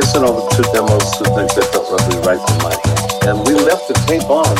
they sent over two demos to things they felt like really right for Mike. And we left the tape on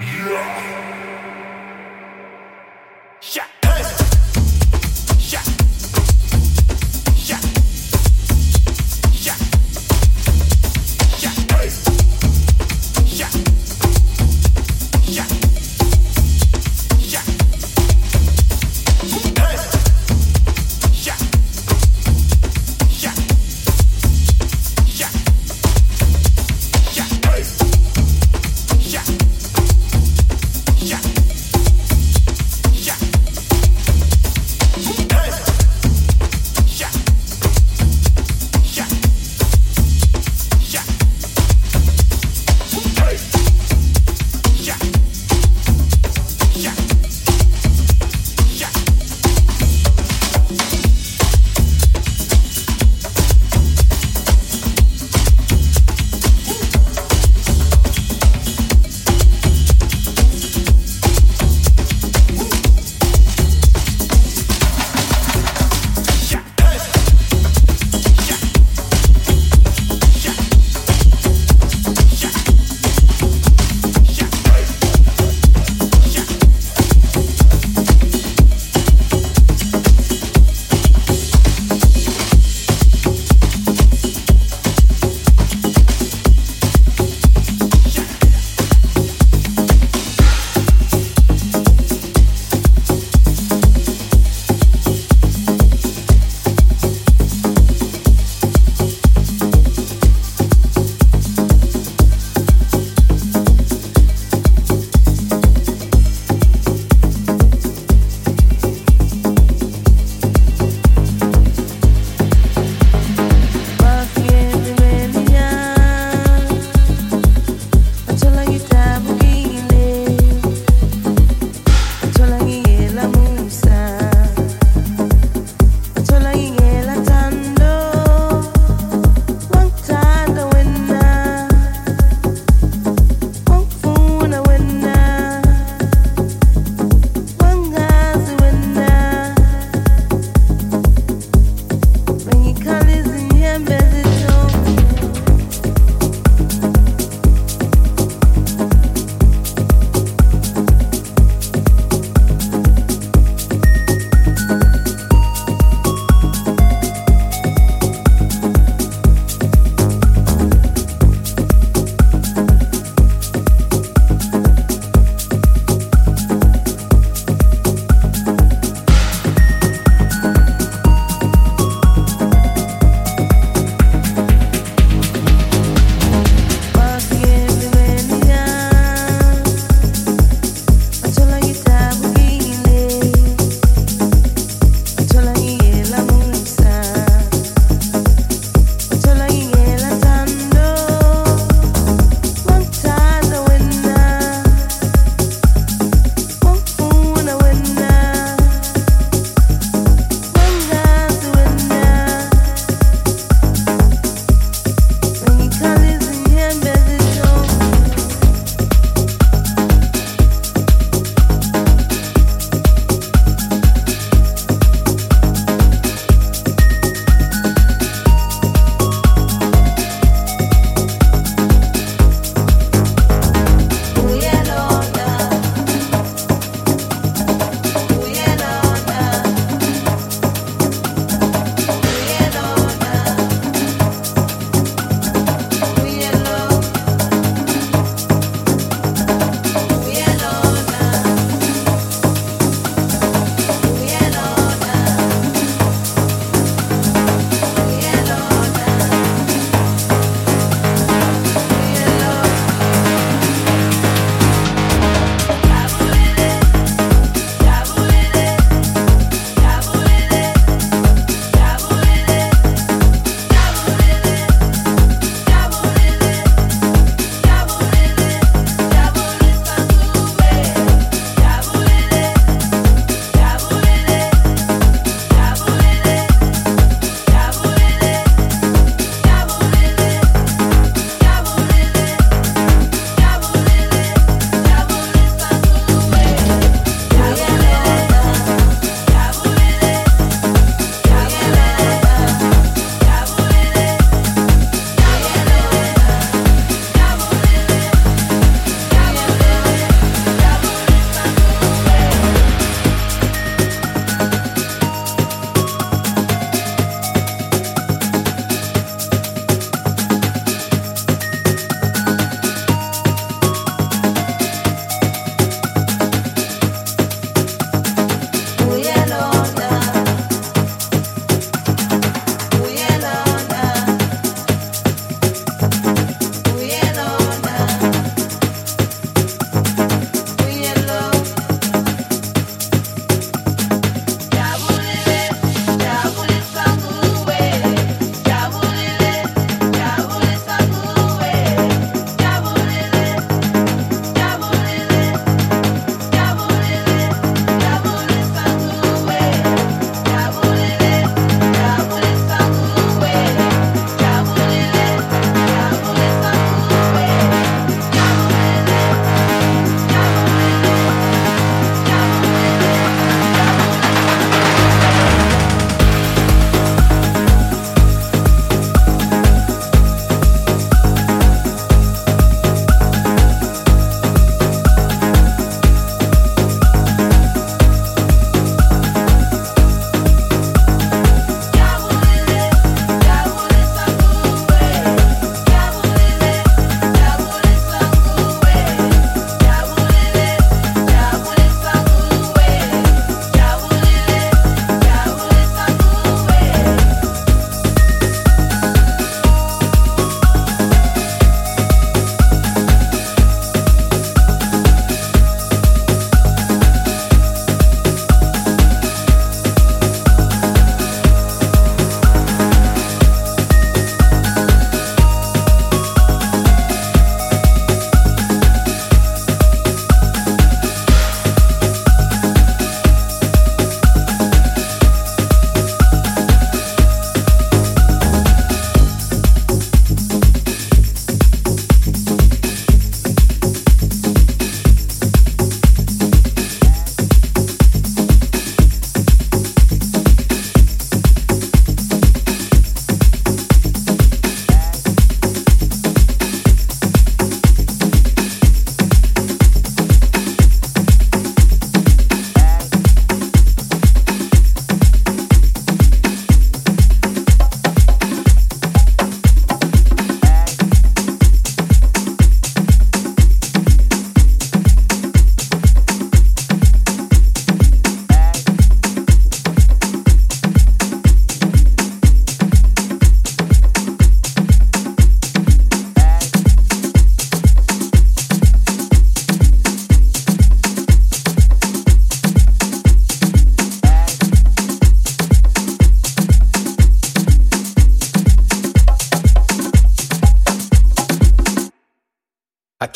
Yeah!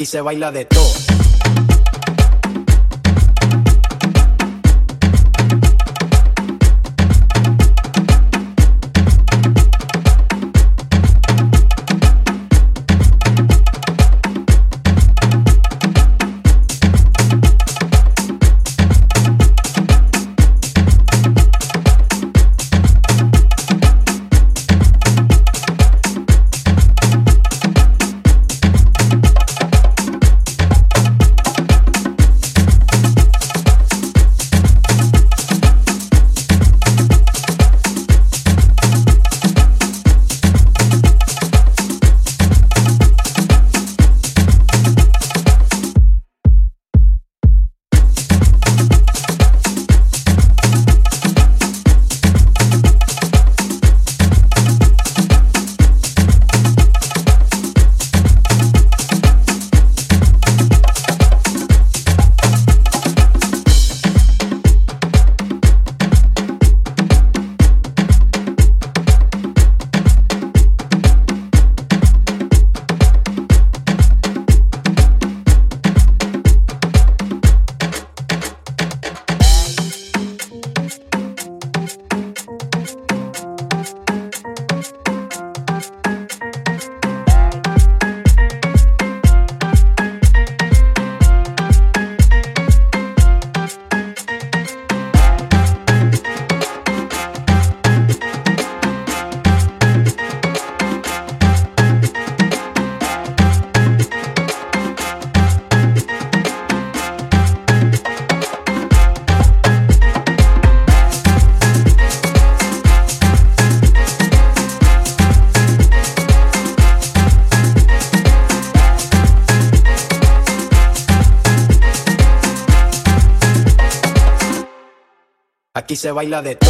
Aquí se baila de todo. Se baila de